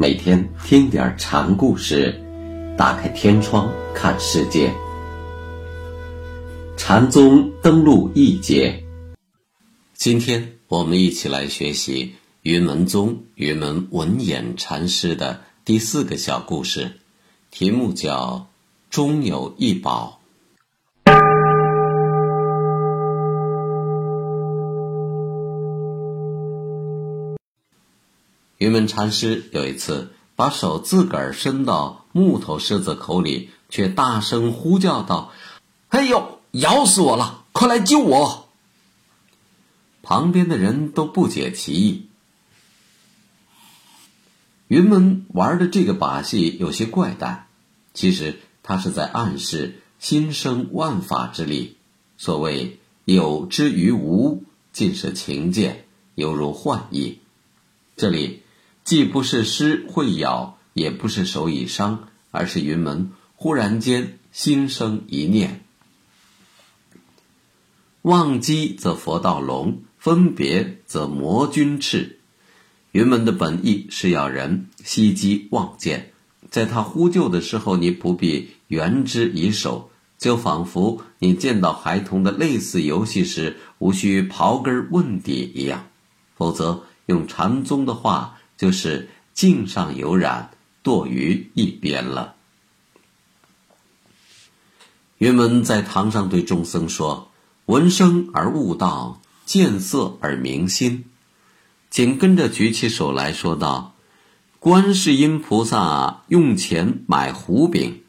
每天听点禅故事，打开天窗看世界。禅宗登陆一节，今天我们一起来学习云门宗云门文偃禅师的第四个小故事，题目叫“终有一宝”。云门禅师有一次把手自个儿伸到木头狮子口里，却大声呼叫道：“哎呦，咬死我了！快来救我！”旁边的人都不解其意。云门玩的这个把戏有些怪诞，其实他是在暗示心生万法之力。所谓“有之于无”，尽是情见，犹如幻意。这里。既不是狮会咬，也不是手已伤，而是云门忽然间心生一念：忘机则佛道龙，分别则魔君赤。云门的本意是要人息机忘见，在他呼救的时候，你不必援之以手，就仿佛你见到孩童的类似游戏时，无需刨根问底一样。否则，用禅宗的话。就是镜上有染，堕于一边了。云门在堂上对众僧说：“闻声而悟道，见色而明心。”紧跟着举起手来说道：“观世音菩萨用钱买胡饼。”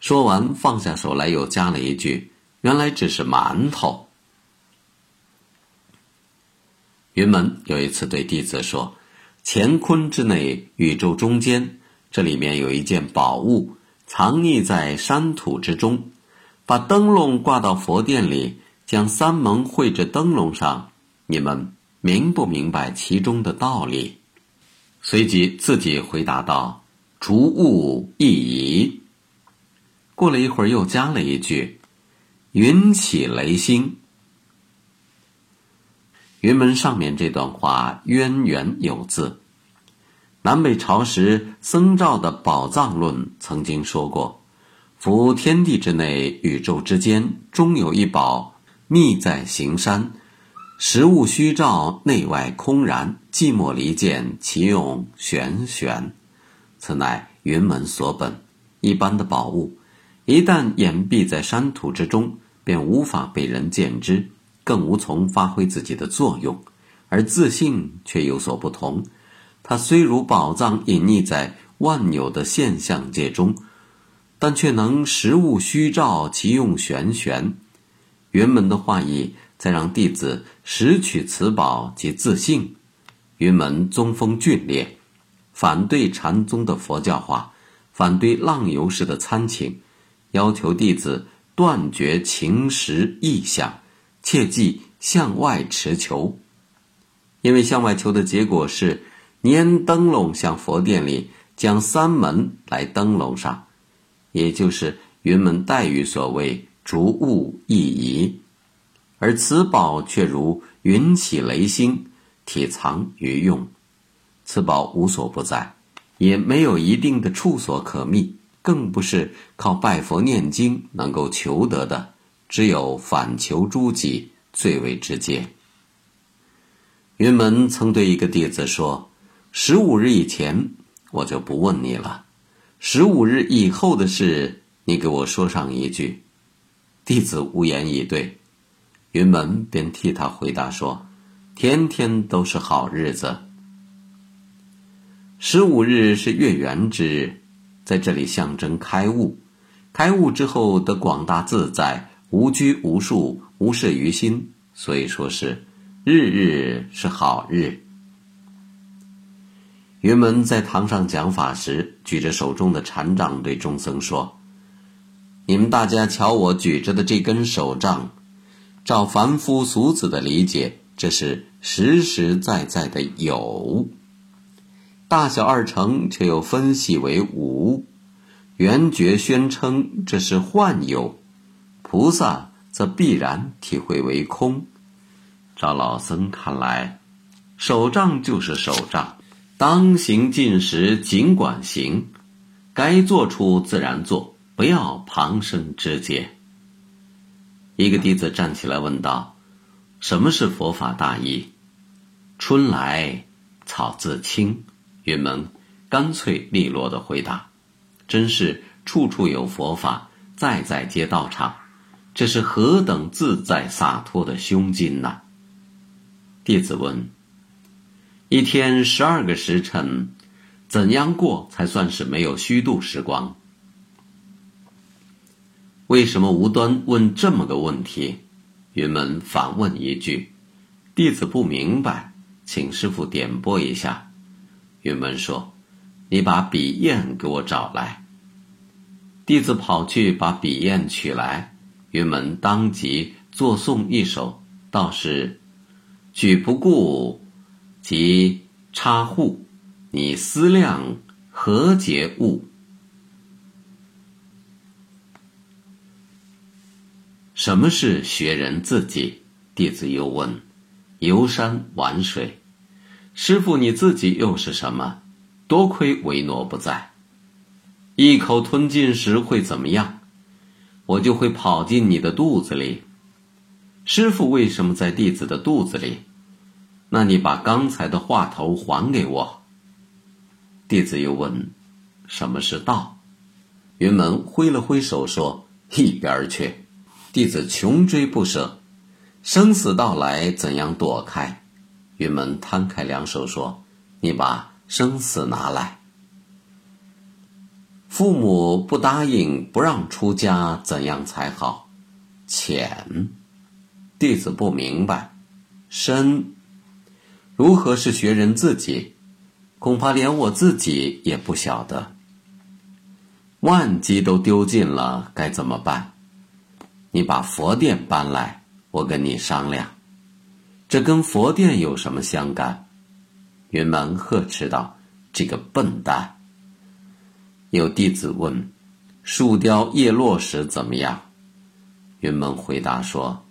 说完放下手来，又加了一句：“原来只是馒头。”云门有一次对弟子说。乾坤之内，宇宙中间，这里面有一件宝物，藏匿在山土之中。把灯笼挂到佛殿里，将三门绘着灯笼上，你们明不明白其中的道理？随即自己回答道：“逐物一移。”过了一会儿，又加了一句：“云起雷星。”云门上面这段话渊源有字。南北朝时，僧肇的《宝藏论》曾经说过：“夫天地之内，宇宙之间，终有一宝，秘在行山。实物虚照，内外空然，寂寞离间，其用玄玄。此乃云门所本。一般的宝物，一旦掩蔽在山土之中，便无法被人见之。”更无从发挥自己的作用，而自信却有所不同。它虽如宝藏隐匿在万有的现象界中，但却能实物虚照，其用玄玄。云门的话意，在让弟子拾取此宝及自信。云门宗风峻烈，反对禅宗的佛教化，反对浪游式的参请，要求弟子断绝情识意象。切忌向外持求，因为向外求的结果是拈灯笼向佛殿里，将三门来灯笼上，也就是云门黛玉所谓逐物一移，而此宝却如云起雷星，体藏于用。此宝无所不在，也没有一定的处所可觅，更不是靠拜佛念经能够求得的。只有反求诸己最为直接。云门曾对一个弟子说：“十五日以前，我就不问你了；十五日以后的事，你给我说上一句。”弟子无言以对。云门便替他回答说：“天天都是好日子。十五日是月圆之日，在这里象征开悟。开悟之后得广大自在。”无拘无束，无事于心，所以说是日日是好日。云门在堂上讲法时，举着手中的禅杖对众僧说：“你们大家瞧，我举着的这根手杖，照凡夫俗子的理解，这是实实在在的有；大小二乘却又分析为无；圆觉宣称这是幻有。”菩萨则必然体会为空。照老僧看来，手杖就是手杖，当行进时尽管行，该做出自然做，不要旁生枝节。”一个弟子站起来问道：“什么是佛法大义？”春来草自青，云门干脆利落的回答：“真是处处有佛法，在在皆道场。这是何等自在洒脱的胸襟呐！”弟子问：“一天十二个时辰，怎样过才算是没有虚度时光？”为什么无端问这么个问题？云门反问一句：“弟子不明白。”请师傅点拨一下。云门说：“你把笔砚给我找来。”弟子跑去把笔砚取来，云门当即作诵一首，道是：“举不顾，即插户，你思量何解物？”什么是学人自己？弟子又问。游山玩水，师傅你自己又是什么？多亏维诺不在，一口吞进时会怎么样？我就会跑进你的肚子里。师傅为什么在弟子的肚子里？那你把刚才的话头还给我。弟子又问：“什么是道？”云门挥了挥手说：“一边去！”弟子穷追不舍。生死到来，怎样躲开？云门摊开两手说：“你把生死拿来。”父母不答应，不让出家，怎样才好？浅，弟子不明白。深，如何是学人自己？恐怕连我自己也不晓得。万机都丢尽了，该怎么办？你把佛殿搬来。我跟你商量，这跟佛殿有什么相干？云门呵斥道：“这个笨蛋！”有弟子问：“树雕叶落时怎么样？”云门回答说：“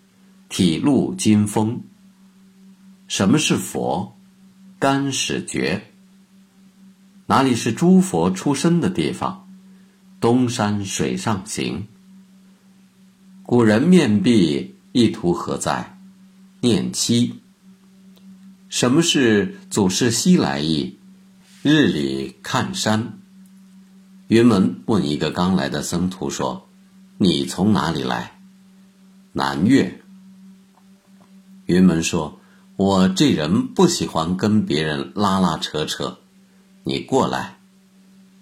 体露金风。”什么是佛？干始觉。哪里是诸佛出生的地方？东山水上行。古人面壁。意图何在？念七。什么是祖师西来意？日里看山。云门问一个刚来的僧徒说：“你从哪里来？”南岳。云门说：“我这人不喜欢跟别人拉拉扯扯，你过来。”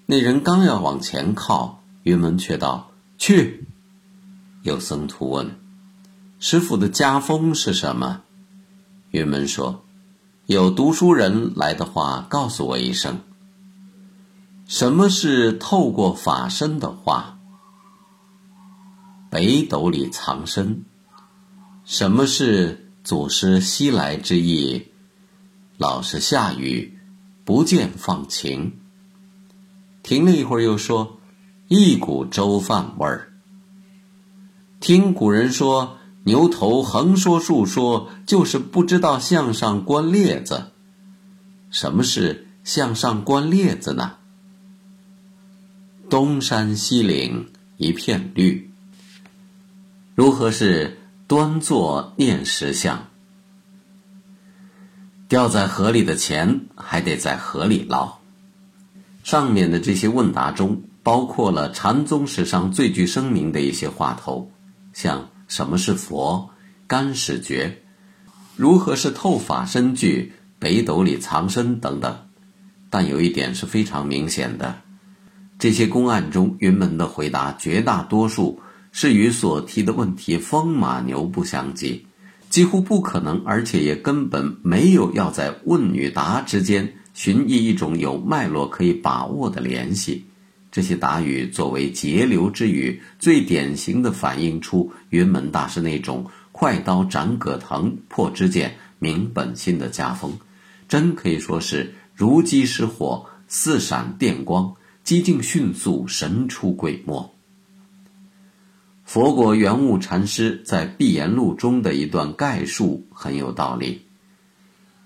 那人刚要往前靠，云门却道：“去。”有僧徒问。师傅的家风是什么？云门说：“有读书人来的话，告诉我一声。什么是透过法身的话？北斗里藏身。什么是祖师西来之意？老是下雨，不见放晴。停了一会儿，又说：一股粥饭味儿。听古人说。”牛头横说竖说，就是不知道向上观列子。什么是向上观列子呢？东山西岭一片绿。如何是端坐念石像？掉在河里的钱还得在河里捞。上面的这些问答中，包括了禅宗史上最具声名的一些话头，像。什么是佛？干始觉？如何是透法身具？北斗里藏身等等。但有一点是非常明显的：这些公案中，云门的回答绝大多数是与所提的问题风马牛不相及，几乎不可能，而且也根本没有要在问与答之间寻觅一种有脉络可以把握的联系。这些答语作为节流之语，最典型的反映出云门大师那种快刀斩葛藤、破之剑、明本心的家风，真可以说是如饥似火、似闪电光，机境迅速、神出鬼没。佛果圆悟禅师在《碧岩录》中的一段概述很有道理：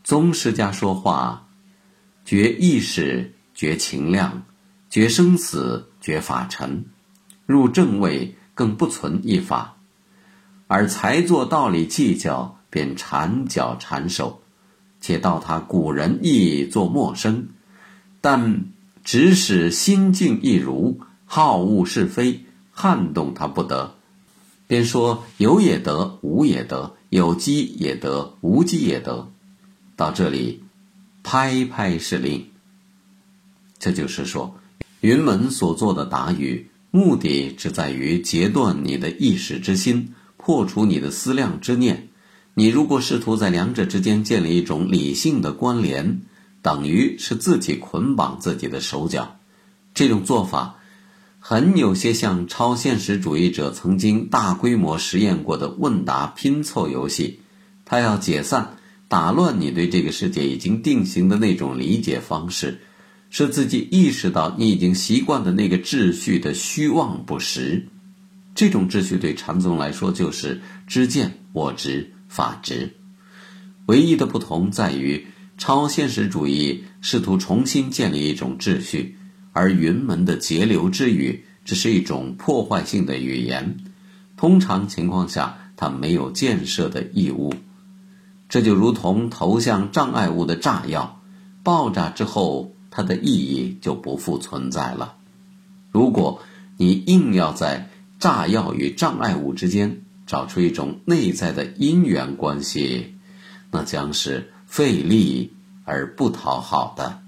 宗师家说话，觉意识，觉情量，觉生死，觉法尘。入正位，更不存一法，而才做道理计较，便缠脚缠手，且道他古人亦作陌生，但只使心境一如，好恶是非，撼动他不得。便说有也得，无也得；有机也得，无机也得。到这里，拍拍是令。这就是说，云门所做的答语。目的只在于截断你的意识之心，破除你的思量之念。你如果试图在两者之间建立一种理性的关联，等于是自己捆绑自己的手脚。这种做法很有些像超现实主义者曾经大规模实验过的问答拼凑游戏。他要解散、打乱你对这个世界已经定型的那种理解方式。是自己意识到你已经习惯的那个秩序的虚妄不实，这种秩序对禅宗来说就是知见、我执、法执。唯一的不同在于，超现实主义试图重新建立一种秩序，而云门的节流之语只是一种破坏性的语言。通常情况下，它没有建设的义务。这就如同投向障碍物的炸药，爆炸之后。它的意义就不复存在了。如果你硬要在炸药与障碍物之间找出一种内在的因缘关系，那将是费力而不讨好的。